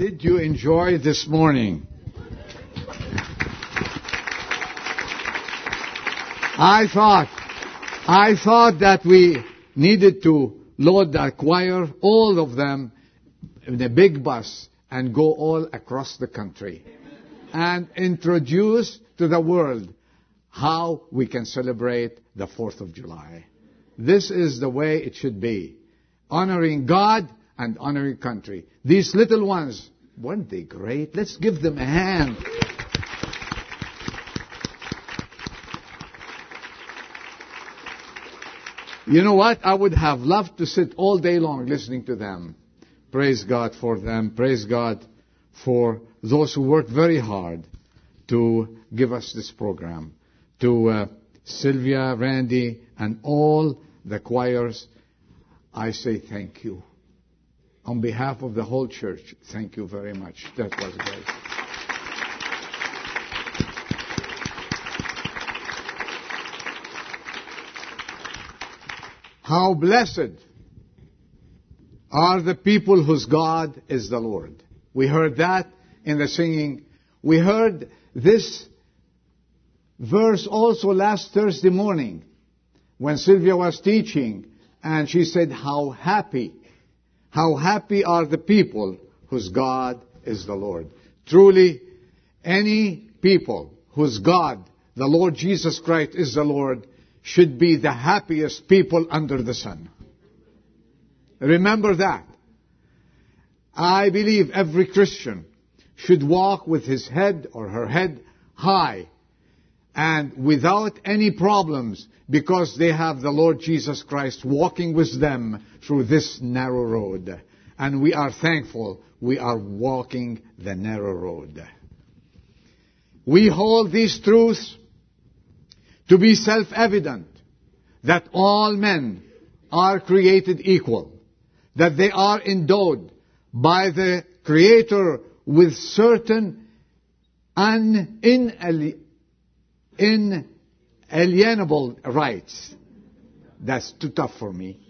did you enjoy this morning? I thought, I thought that we needed to load the choir, all of them, in a big bus and go all across the country and introduce to the world how we can celebrate the 4th of July. This is the way it should be. Honoring God and honoring country. These little ones, weren't they great? Let's give them a hand. You know what? I would have loved to sit all day long listening to them. Praise God for them. Praise God for those who worked very hard to give us this program. To uh, Sylvia, Randy, and all the choirs, I say thank you. On behalf of the whole church, thank you very much. That was great. How blessed are the people whose God is the Lord. We heard that in the singing. We heard this verse also last Thursday morning when Sylvia was teaching and she said how happy, how happy are the people whose God is the Lord. Truly, any people whose God, the Lord Jesus Christ is the Lord, should be the happiest people under the sun. Remember that. I believe every Christian should walk with his head or her head high and without any problems because they have the Lord Jesus Christ walking with them through this narrow road. And we are thankful we are walking the narrow road. We hold these truths to be self-evident that all men are created equal, that they are endowed by the Creator with certain un- inalienable rights. That's too tough for me.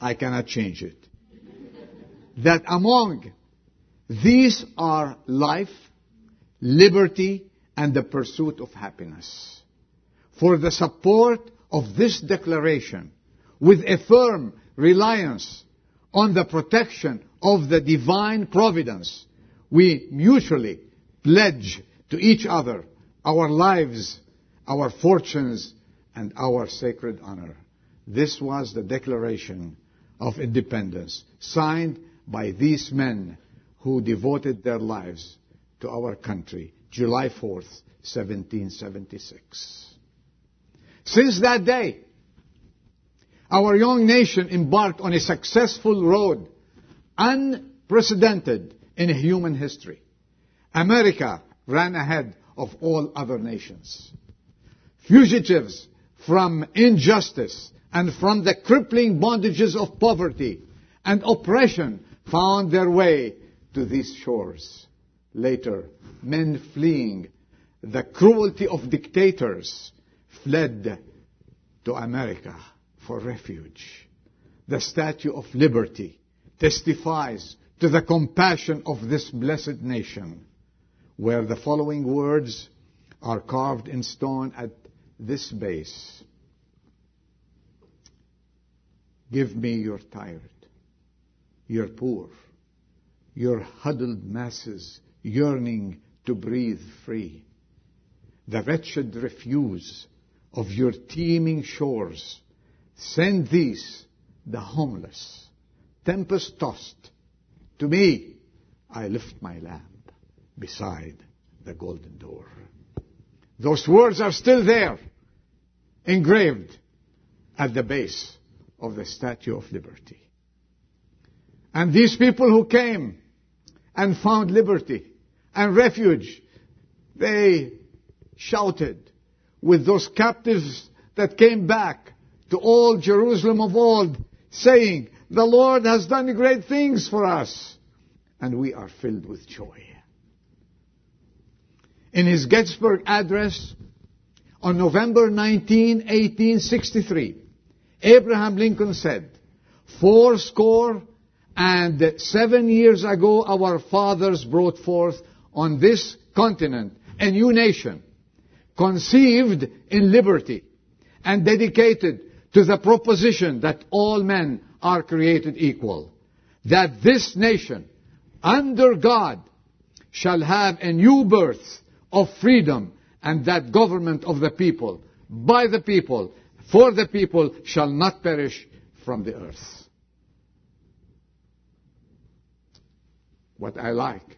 I cannot change it. That among these are life, liberty, and the pursuit of happiness. For the support of this declaration, with a firm reliance on the protection of the divine providence, we mutually pledge to each other our lives, our fortunes, and our sacred honor. This was the Declaration of Independence, signed by these men who devoted their lives to our country, July 4th, 1776. Since that day, our young nation embarked on a successful road unprecedented in human history. America ran ahead of all other nations. Fugitives from injustice and from the crippling bondages of poverty and oppression found their way to these shores. Later, men fleeing the cruelty of dictators fled to America for refuge. The Statue of Liberty testifies to the compassion of this blessed nation where the following words are carved in stone at this base. Give me your tired, your poor, your huddled masses yearning to breathe free. The wretched refuse of your teeming shores. Send these, the homeless, tempest tossed. To me, I lift my lamp beside the golden door. Those words are still there, engraved at the base of the Statue of Liberty. And these people who came and found liberty and refuge, they shouted with those captives that came back to old Jerusalem of old, saying, The Lord has done great things for us. And we are filled with joy. In his Gettysburg address on November 19, 1863, Abraham Lincoln said, Four score And seven years ago, our fathers brought forth on this continent a new nation, conceived in liberty and dedicated to the proposition that all men are created equal. That this nation, under God, shall have a new birth of freedom and that government of the people, by the people, for the people, shall not perish from the earth. What I like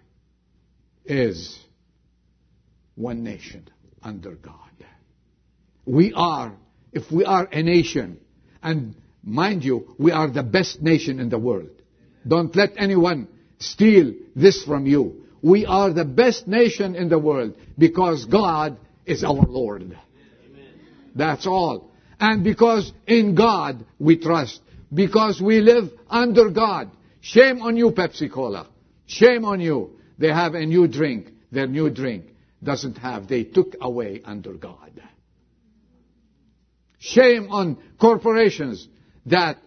is one nation under God. We are, if we are a nation, and mind you, we are the best nation in the world. Don't let anyone steal this from you. We are the best nation in the world because God is our Lord. Amen. That's all. And because in God we trust. Because we live under God. Shame on you, Pepsi Cola. Shame on you. They have a new drink. Their new drink doesn't have. They took away under God. Shame on corporations that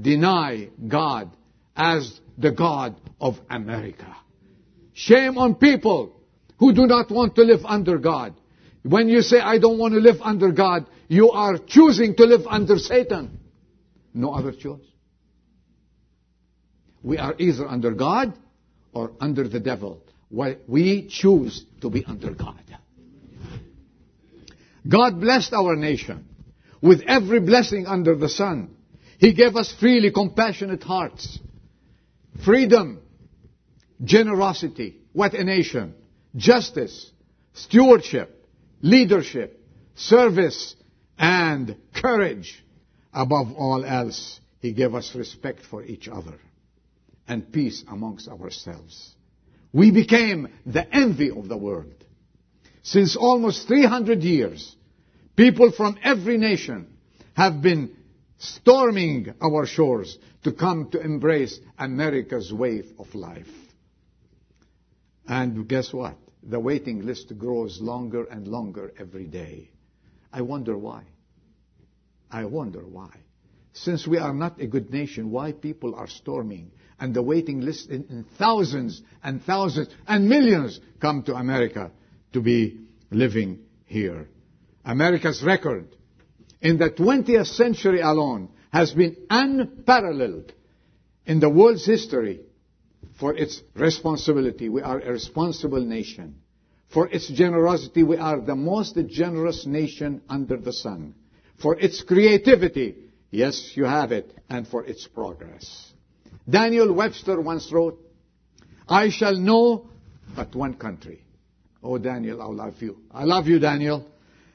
deny God as the God of America. Shame on people who do not want to live under God. When you say, I don't want to live under God, you are choosing to live under Satan. No other choice. We are either under God or under the devil. We choose to be under God. God blessed our nation with every blessing under the sun. He gave us freely compassionate hearts, freedom, generosity. What a nation. Justice, stewardship, leadership, service, and courage. Above all else, He gave us respect for each other and peace amongst ourselves. We became the envy of the world. Since almost 300 years, people from every nation have been storming our shores to come to embrace America's way of life. And guess what? The waiting list grows longer and longer every day. I wonder why. I wonder why. Since we are not a good nation, why people are storming and the waiting list in, in thousands and thousands and millions come to America to be living here. America's record in the 20th century alone has been unparalleled in the world's history for its responsibility. We are a responsible nation. For its generosity, we are the most generous nation under the sun. For its creativity, yes, you have it, and for its progress. Daniel Webster once wrote, I shall know but one country. Oh, Daniel, I love you. I love you, Daniel.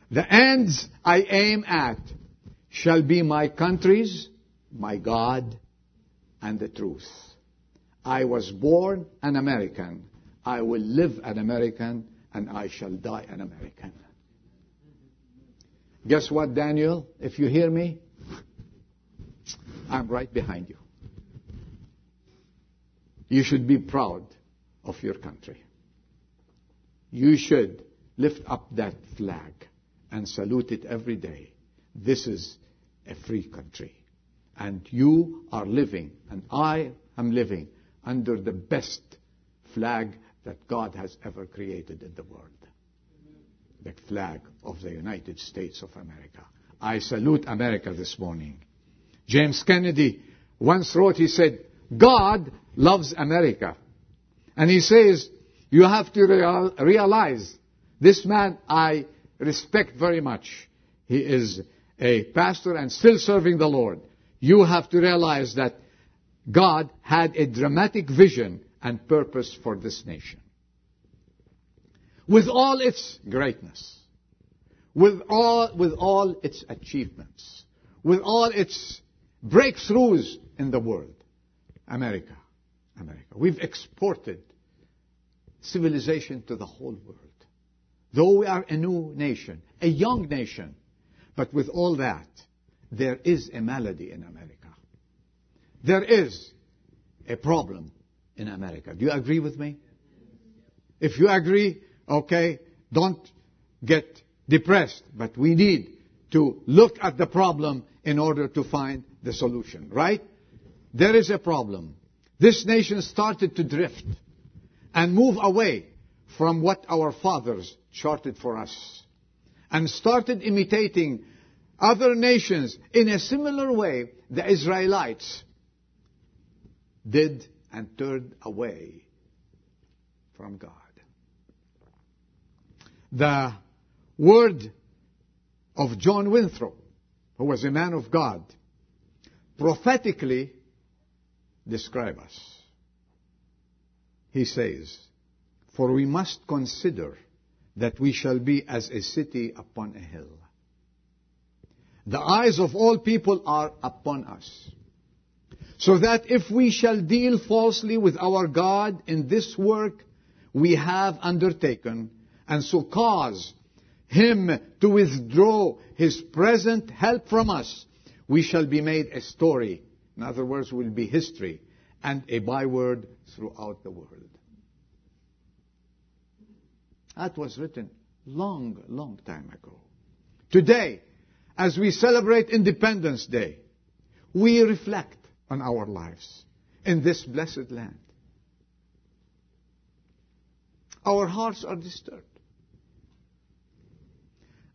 The ends I aim at shall be my countries, my God, and the truth. I was born an American. I will live an American, and I shall die an American. Guess what, Daniel? If you hear me, I'm right behind you. You should be proud of your country. You should lift up that flag and salute it every day. This is a free country. And you are living, and I am living, under the best flag that God has ever created in the world. The flag of the United States of America. I salute America this morning. James Kennedy once wrote, he said, God loves America. And he says, you have to real, realize this man I respect very much. He is a pastor and still serving the Lord. You have to realize that God had a dramatic vision and purpose for this nation. With all its greatness, with all, with all its achievements, with all its breakthroughs in the world, America, America. We've exported civilization to the whole world. Though we are a new nation, a young nation, but with all that, there is a malady in America. There is a problem in America. Do you agree with me? If you agree, okay, don't get depressed, but we need to look at the problem in order to find the solution, right? There is a problem. this nation started to drift and move away from what our fathers charted for us and started imitating other nations in a similar way the Israelites did and turned away from God. The word of John Winthrop, who was a man of God, prophetically describe us. He says, For we must consider that we shall be as a city upon a hill. The eyes of all people are upon us. So that if we shall deal falsely with our God in this work we have undertaken, and so cause Him to withdraw His present help from us, we shall be made a story. In other words, will be history and a byword throughout the world. That was written long, long time ago. Today, as we celebrate Independence Day, we reflect on our lives in this blessed land. Our hearts are disturbed.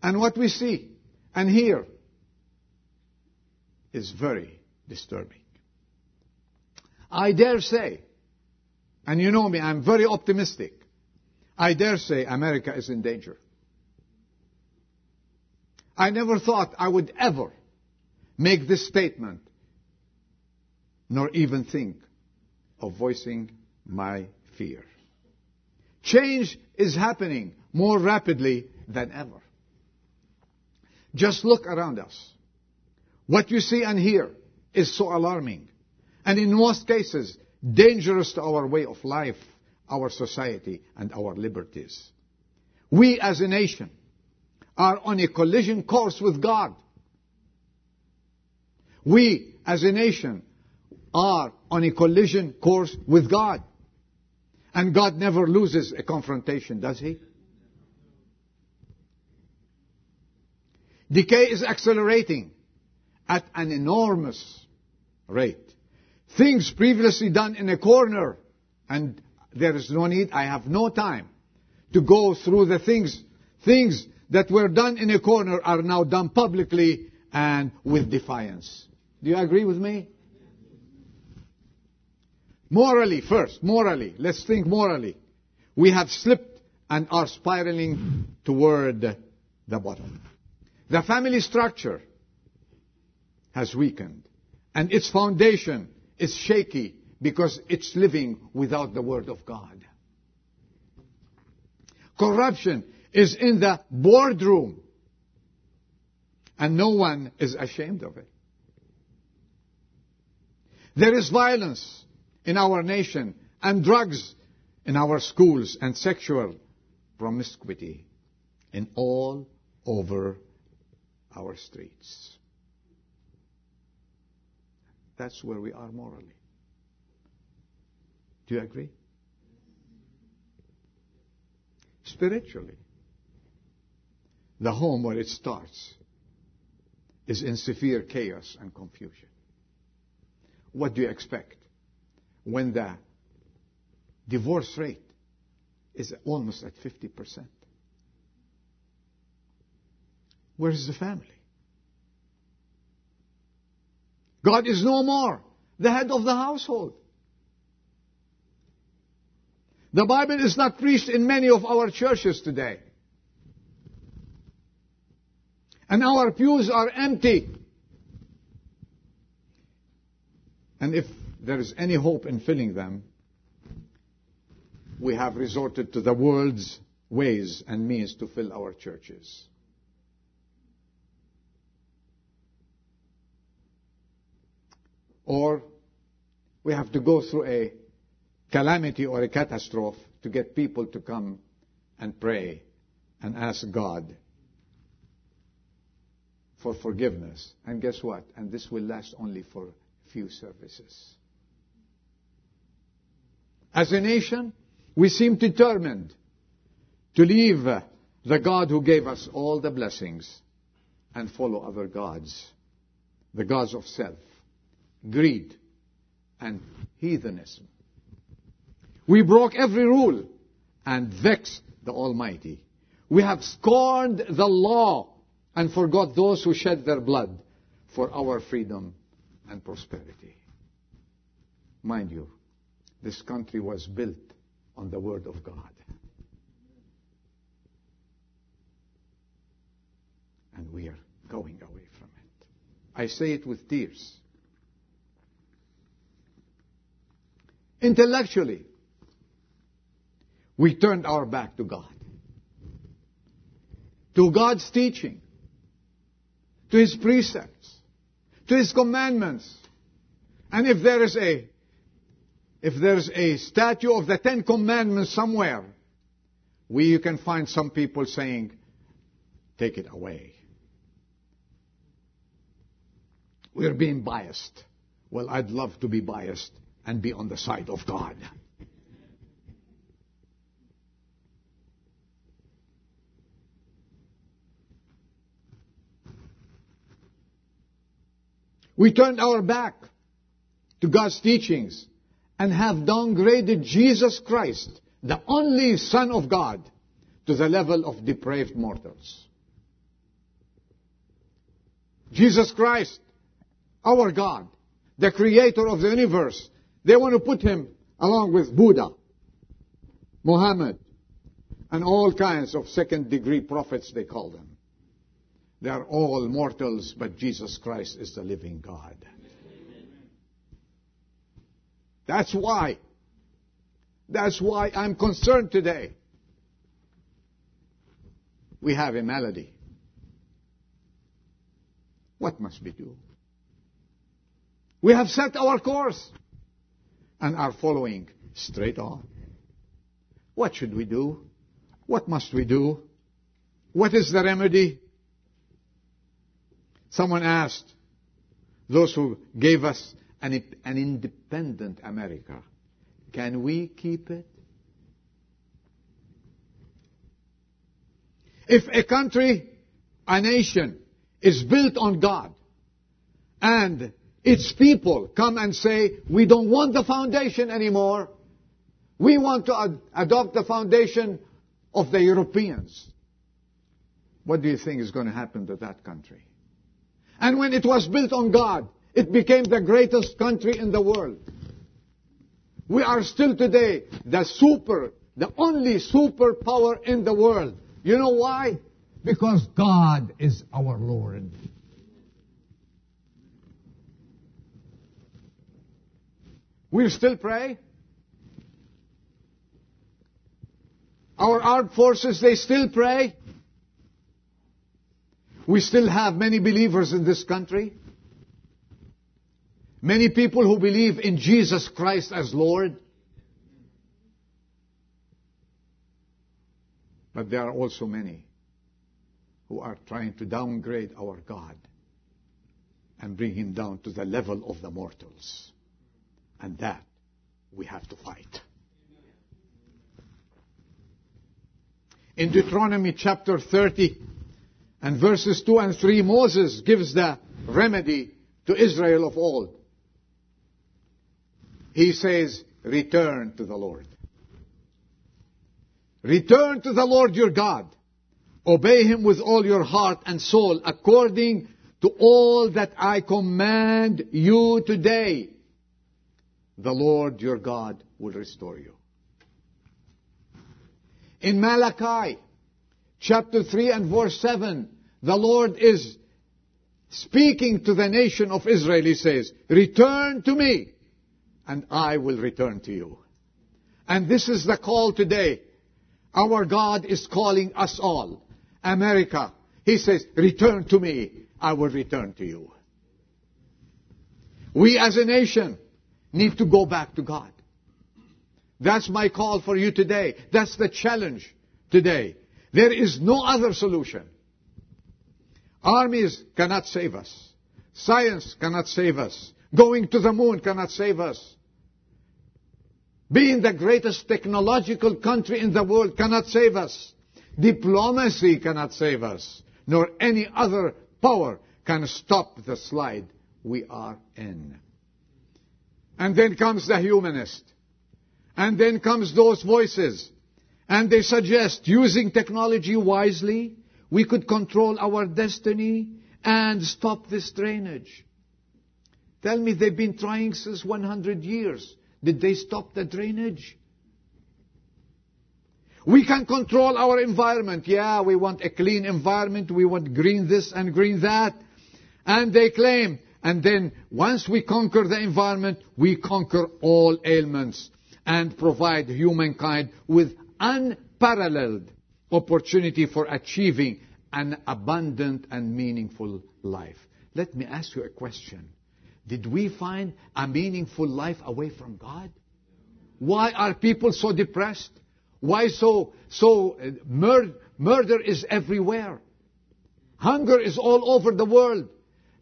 And what we see and hear is very disturbing. I dare say, and you know me, I'm very optimistic. I dare say America is in danger. I never thought I would ever make this statement, nor even think of voicing my fear. Change is happening more rapidly than ever. Just look around us. What you see and hear is so alarming and in most cases dangerous to our way of life, our society, and our liberties. We as a nation are on a collision course with God. We as a nation are on a collision course with God. And God never loses a confrontation, does He? Decay is accelerating at an enormous rate. Things previously done in a corner, and there is no need, I have no time to go through the things, things that were done in a corner are now done publicly and with defiance. Do you agree with me? Morally, first, morally, let's think morally. We have slipped and are spiraling toward the bottom. The family structure has weakened and its foundation is shaky because it's living without the Word of God. Corruption is in the boardroom and no one is ashamed of it. There is violence in our nation and drugs in our schools and sexual promiscuity in all over our streets. That's where we are morally. Do you agree? Spiritually, the home where it starts is in severe chaos and confusion. What do you expect when the divorce rate is almost at 50%? Where is the family? God is no more the head of the household. The Bible is not preached in many of our churches today. And our pews are empty. And if there is any hope in filling them, we have resorted to the world's ways and means to fill our churches. or we have to go through a calamity or a catastrophe to get people to come and pray and ask God for forgiveness. And guess what? And this will last only for a few services. As a nation, we seem determined to leave the God who gave us all the blessings and follow other gods, the gods of self greed, and heathenism. We broke every rule and vexed the Almighty. We have scorned the law and forgot those who shed their blood for our freedom and prosperity. Mind you, this country was built on the Word of God. And we are going away from it. I say it with tears. Intellectually, we turned our back to God, to God's teaching, to His precepts, to His commandments. And if there is a if there's a statue of the Ten Commandments somewhere, we can find some people saying, take it away. We're being biased. Well, I'd love to be biased and be on the side of God. We turned our back to God's teachings and have downgraded Jesus Christ, the only Son of God, to the level of depraved mortals. Jesus Christ, our God, the creator of the universe, they want to put him along with Buddha, Muhammad, and all kinds of second degree prophets, they call them. They are all mortals, but Jesus Christ is the living God. That's why. That's why I'm concerned today. We have a malady. What must we do? We have set our course and are following straight on. What should we do? What must we do? What is the remedy? Someone asked those who gave us an, an independent America. Can we keep it? If a country, a nation, is built on God, and its people come and say, we don't want the foundation anymore, we want to ad- adopt the foundation of the Europeans. What do you think is going to happen to that country? And when it was built on God, it became the greatest country in the world. We are still today the super, the only superpower in the world. You know why? Because God is our Lord. We still pray. Our armed forces, they still pray. We still have many believers in this country. Many people who believe in Jesus Christ as Lord. But there are also many who are trying to downgrade our God and bring him down to the level of the mortals. And that we have to fight. In Deuteronomy chapter 30, and verses 2 and 3, Moses gives the remedy to Israel of old. He says, return to the Lord. Return to the Lord your God. Obey him with all your heart and soul according to all that I command you today. The Lord your God will restore you. In Malachi chapter 3 and verse 7, the Lord is speaking to the nation of Israel. He says, return to me and I will return to you. And this is the call today. Our God is calling us all. America. He says, return to me. I will return to you. We as a nation need to go back to God. That's my call for you today. That's the challenge today. There is no other solution. Armies cannot save us. Science cannot save us. Going to the moon cannot save us. Being the greatest technological country in the world cannot save us. Diplomacy cannot save us. Nor any other power can stop the slide we are in. And then comes the humanist. And then comes those voices. And they suggest using technology wisely, we could control our destiny and stop this drainage. Tell me they've been trying since 100 years. Did they stop the drainage? We can control our environment. Yeah, we want a clean environment. We want green this and green that. And they claim, and then once we conquer the environment, we conquer all ailments and provide humankind with unparalleled opportunity for achieving an abundant and meaningful life. Let me ask you a question. Did we find a meaningful life away from God? Why are people so depressed? Why so, so uh, mur- murder is everywhere? Hunger is all over the world.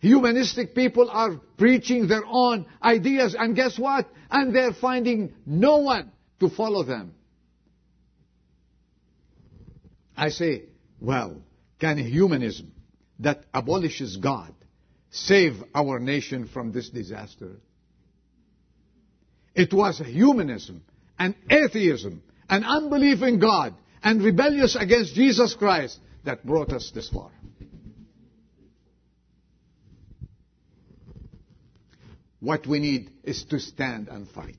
Humanistic people are preaching their own ideas, and guess what? And they're finding no one to follow them. I say, well, can humanism that abolishes God save our nation from this disaster? It was humanism and atheism and unbelief in God and rebellious against Jesus Christ that brought us this far. What we need is to stand and fight.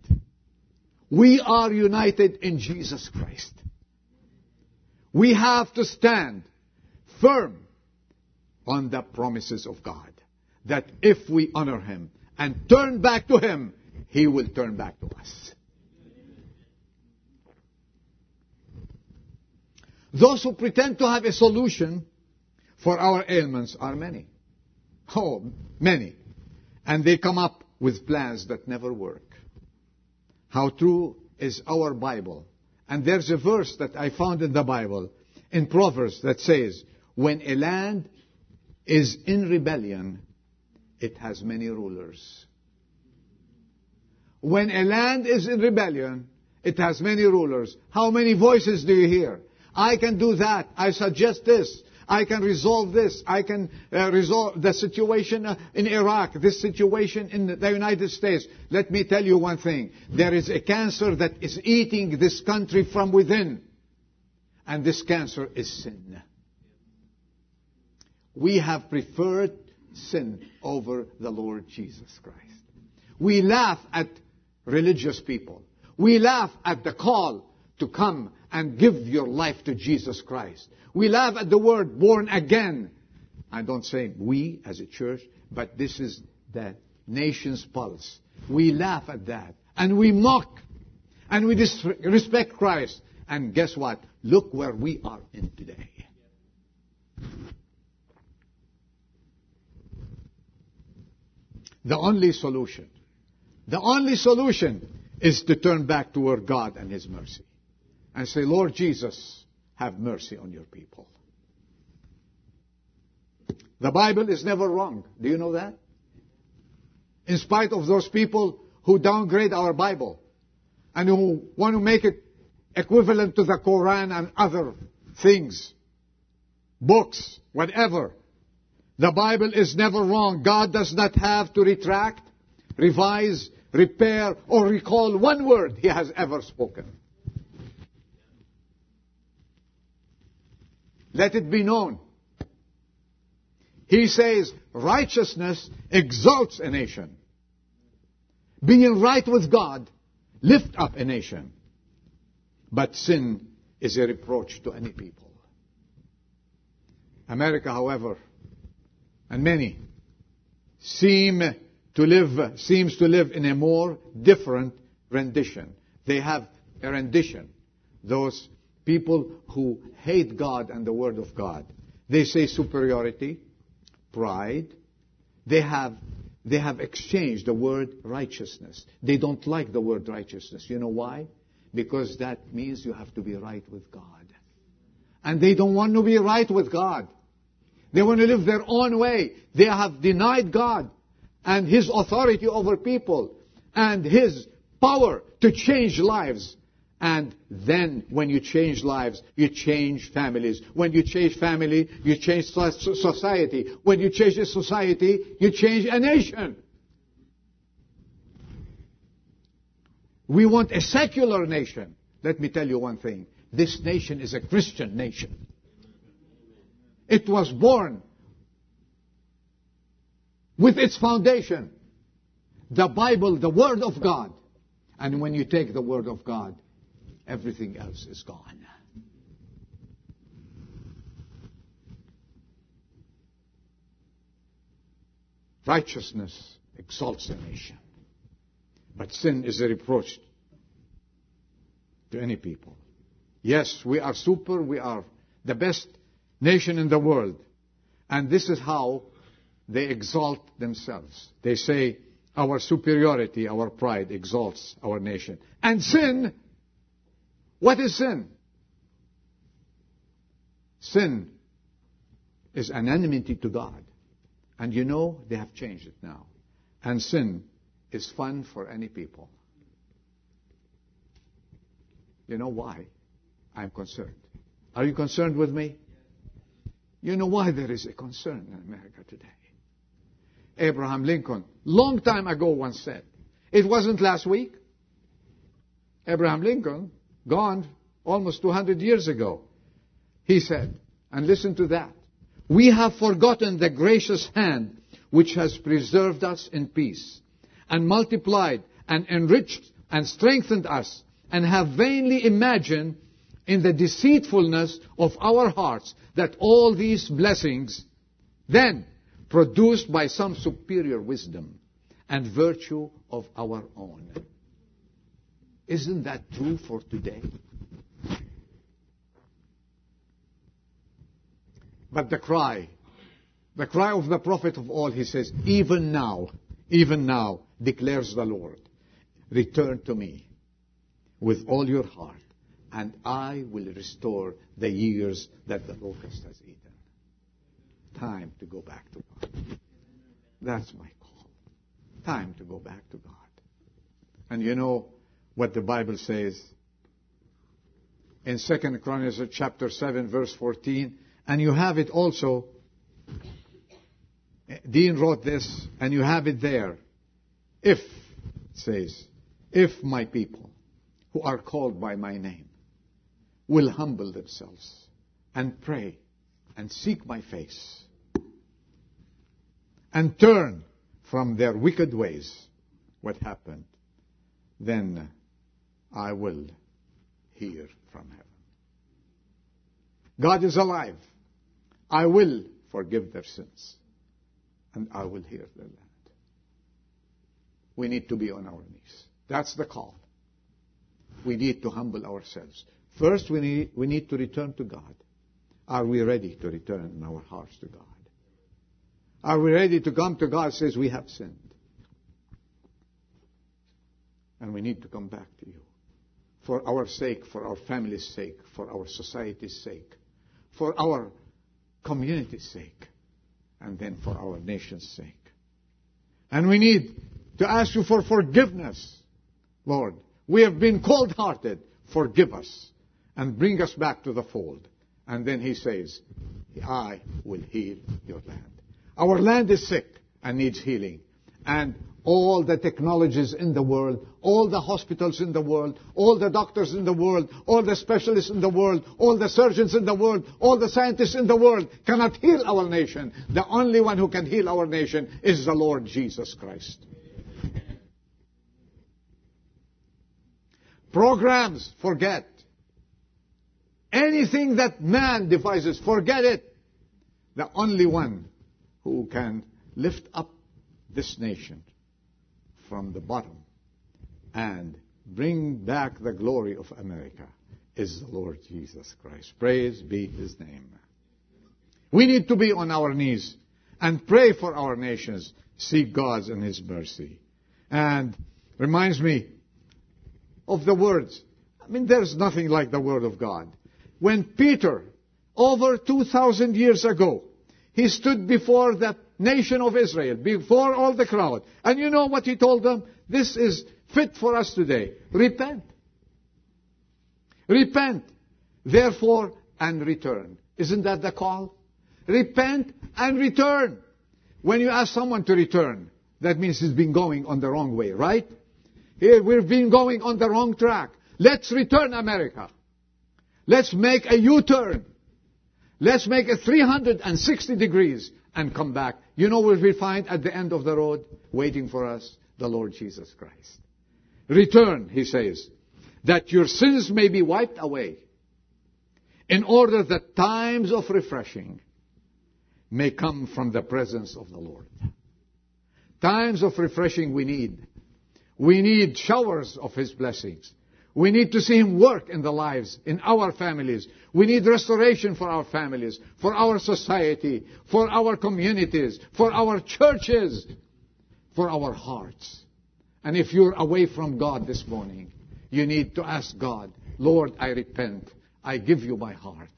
We are united in Jesus Christ. We have to stand firm on the promises of God. That if we honor Him and turn back to Him, He will turn back to us. Those who pretend to have a solution for our ailments are many. Oh, many. And they come up with plans that never work. How true is our Bible? And there's a verse that I found in the Bible, in Proverbs, that says, when a land is in rebellion, it has many rulers. When a land is in rebellion, it has many rulers. How many voices do you hear? I can do that. I suggest this. I can resolve this. I can uh, resolve the situation uh, in Iraq, this situation in the United States. Let me tell you one thing. There is a cancer that is eating this country from within. And this cancer is sin. We have preferred sin over the Lord Jesus Christ. We laugh at religious people. We laugh at the call to come and give your life to Jesus Christ. We laugh at the word born again. I don't say we as a church, but this is the nation's pulse. We laugh at that. And we mock. And we disrespect Christ. And guess what? Look where we are in today. The only solution, the only solution is to turn back toward God and His mercy. And say, Lord Jesus, have mercy on your people. The Bible is never wrong. Do you know that? In spite of those people who downgrade our Bible and who want to make it equivalent to the Quran and other things, books, whatever. The Bible is never wrong. God does not have to retract, revise, repair, or recall one word He has ever spoken. Let it be known. He says, righteousness exalts a nation. Being right with God lift up a nation. But sin is a reproach to any people. America, however, and many seem to live, seems to live in a more different rendition. They have a rendition. Those people who hate God and the Word of God. They say superiority, pride. They have, they have exchanged the word righteousness. They don't like the word righteousness. You know why? Because that means you have to be right with God. And they don't want to be right with God. They want to live their own way. They have denied God and His authority over people and His power to change lives. And then when you change lives, you change families. When you change family, you change society. When you change a society, you change a nation. We want a secular nation. Let me tell you one thing. This nation is a Christian nation. It was born with its foundation. The Bible, the Word of God. And when you take the Word of God, everything else is gone. Righteousness exalts a nation. But sin is a reproach to any people. Yes, we are super, we are the best nation in the world. And this is how they exalt themselves. They say, our superiority, our pride exalts our nation. And sin, what is sin? Sin is an enmity to God. And you know, they have changed it now. And sin is fun for any people. You know why? I'm concerned. Are you concerned with me? You know why there is a concern in America today? Abraham Lincoln, long time ago, once said, it wasn't last week. Abraham Lincoln, gone almost 200 years ago, he said, and listen to that, we have forgotten the gracious hand which has preserved us in peace and multiplied and enriched and strengthened us and have vainly imagined in the deceitfulness of our hearts that all these blessings then produced by some superior wisdom and virtue of our own. Isn't that true for today? But the cry, the cry of the prophet of all, he says, even now, even now, declares the Lord, return to me with all your heart, and I will restore the years that the locust has eaten. Time to go back to God. That's my call. Time to go back to God. And you know what the Bible says in Second Chronicles chapter 7 verse 14, and you have it also Dean wrote this, and you have it there. If, it says, if my people who are called by my name will humble themselves and pray and seek my face and turn from their wicked ways, what happened? Then I will hear from heaven. God is alive. I will forgive their sins and I will hear their land. We need to be on our knees. That's the call. We need to humble ourselves. First, we need, we need to return to God. Are we ready to return our hearts to God? Are we ready to come to God says we have sinned? And we need to come back to you. For our sake, for our family's sake, for our society's sake, for our community's sake and then for our nation's sake. And we need to ask you for forgiveness, Lord. We have been cold hearted. Forgive us and bring us back to the fold. And then he says, I will heal your land. Our land is sick and needs healing. And all the technologies in the world, all the hospitals in the world, all the doctors in the world, all the specialists in the world, all the surgeons in the world, all the scientists in the world cannot heal our nation. The only one who can heal our nation is the Lord Jesus Christ. Programs, forget. Anything that man devises, forget it. The only one who can lift up this nation from the bottom and bring back the glory of America is the Lord Jesus Christ. Praise be his name. We need to be on our knees and pray for our nations, seek God's and his mercy. And reminds me of the words. I mean, there's nothing like the word of God. When Peter, over 2,000 years ago, he stood before that nation of Israel, before all the crowd. And you know what he told them? This is fit for us today. Repent. Repent, therefore, and return. Isn't that the call? Repent and return. When you ask someone to return, that means he's been going on the wrong way, right? Here we've been going on the wrong track. Let's return America. Let's make a U-turn. Let's make it 360 degrees and come back. You know what we find at the end of the road waiting for us? The Lord Jesus Christ. Return, he says, that your sins may be wiped away in order that times of refreshing may come from the presence of the Lord. Times of refreshing we need. We need showers of His blessings. We need to see Him work in the lives, in our families. We need restoration for our families, for our society, for our communities, for our churches, for our hearts. And if you're away from God this morning, you need to ask God, Lord, I repent. I give you my heart.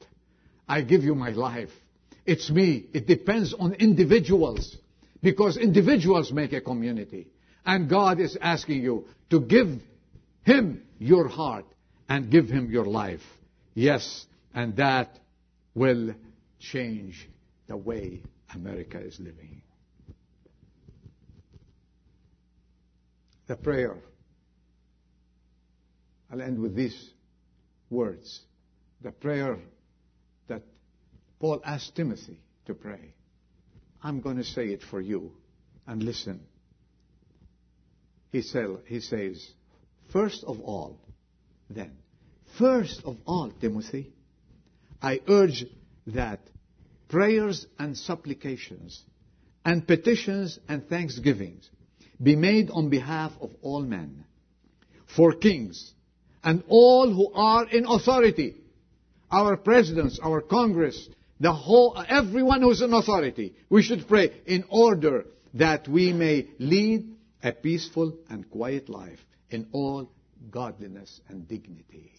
I give you my life. It's me. It depends on individuals. Because individuals make a community. And God is asking you to give Him your heart and give Him your life. Yes, and that will change the way America is living. The prayer. I'll end with these words. The prayer that Paul asked Timothy to pray. I'm going to say it for you and listen. He, says, first of all, then, first of all, Timothy, I urge that prayers and supplications and petitions and thanksgivings be made on behalf of all men, for kings and all who are in authority, our presidents, our Congress, the whole, everyone who's in authority, we should pray in order that we may lead a peaceful and quiet life in all godliness and dignity.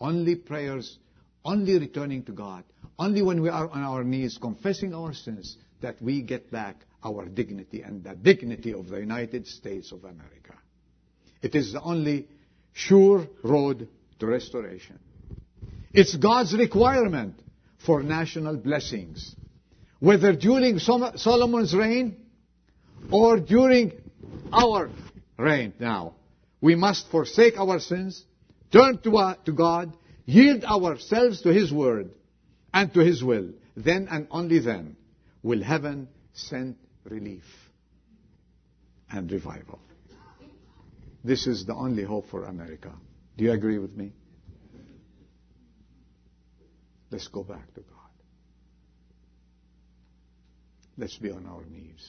Only prayers, only returning to God, only when we are on our knees confessing our sins that we get back our dignity and the dignity of the United States of America. It is the only sure road to restoration. It's God's requirement for national blessings. Whether during Solomon's reign or during our reign now. We must forsake our sins, turn to, uh, to God, yield ourselves to His word and to His will. Then and only then will heaven send relief and revival. This is the only hope for America. Do you agree with me? Let's go back to God. Let's be on our knees.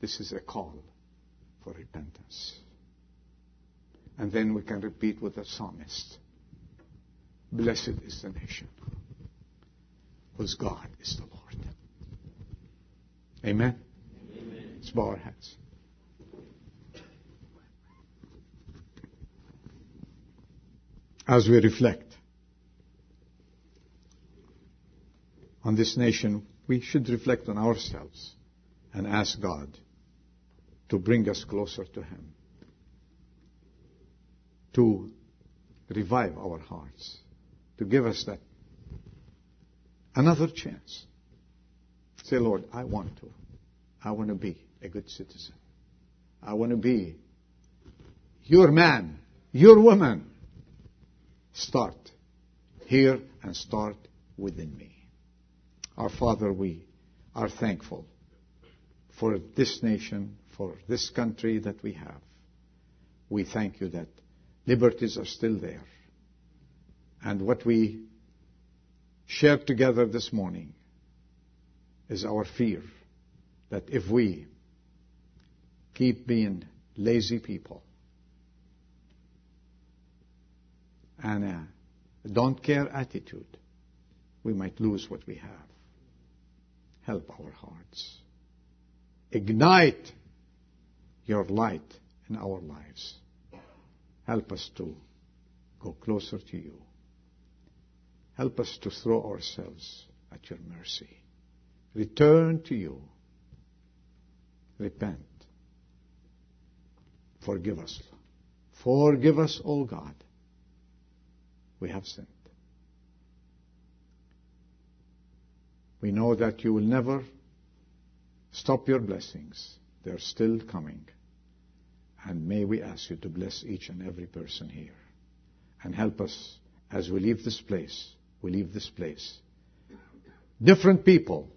This is a call for repentance. And then we can repeat with the psalmist Blessed is the nation whose God is the Lord. Amen. Amen. Let's bow our heads. As we reflect on this nation, we should reflect on ourselves and ask God to bring us closer to Him, to revive our hearts, to give us that another chance. Say, Lord, I want to. I want to be a good citizen. I want to be your man, your woman. Start here and start within me. Our Father, we are thankful for this nation, for this country that we have. We thank you that liberties are still there. And what we shared together this morning is our fear that if we keep being lazy people and a don't care attitude, we might lose what we have. Help our hearts. Ignite your light in our lives. Help us to go closer to you. Help us to throw ourselves at your mercy. Return to you. Repent. Forgive us. Forgive us, O God. We have sinned. We know that you will never stop your blessings. They're still coming. And may we ask you to bless each and every person here and help us as we leave this place. We leave this place. Different people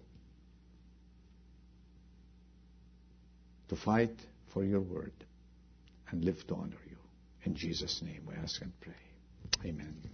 to fight for your word and live to honor you. In Jesus' name we ask and pray. Amen.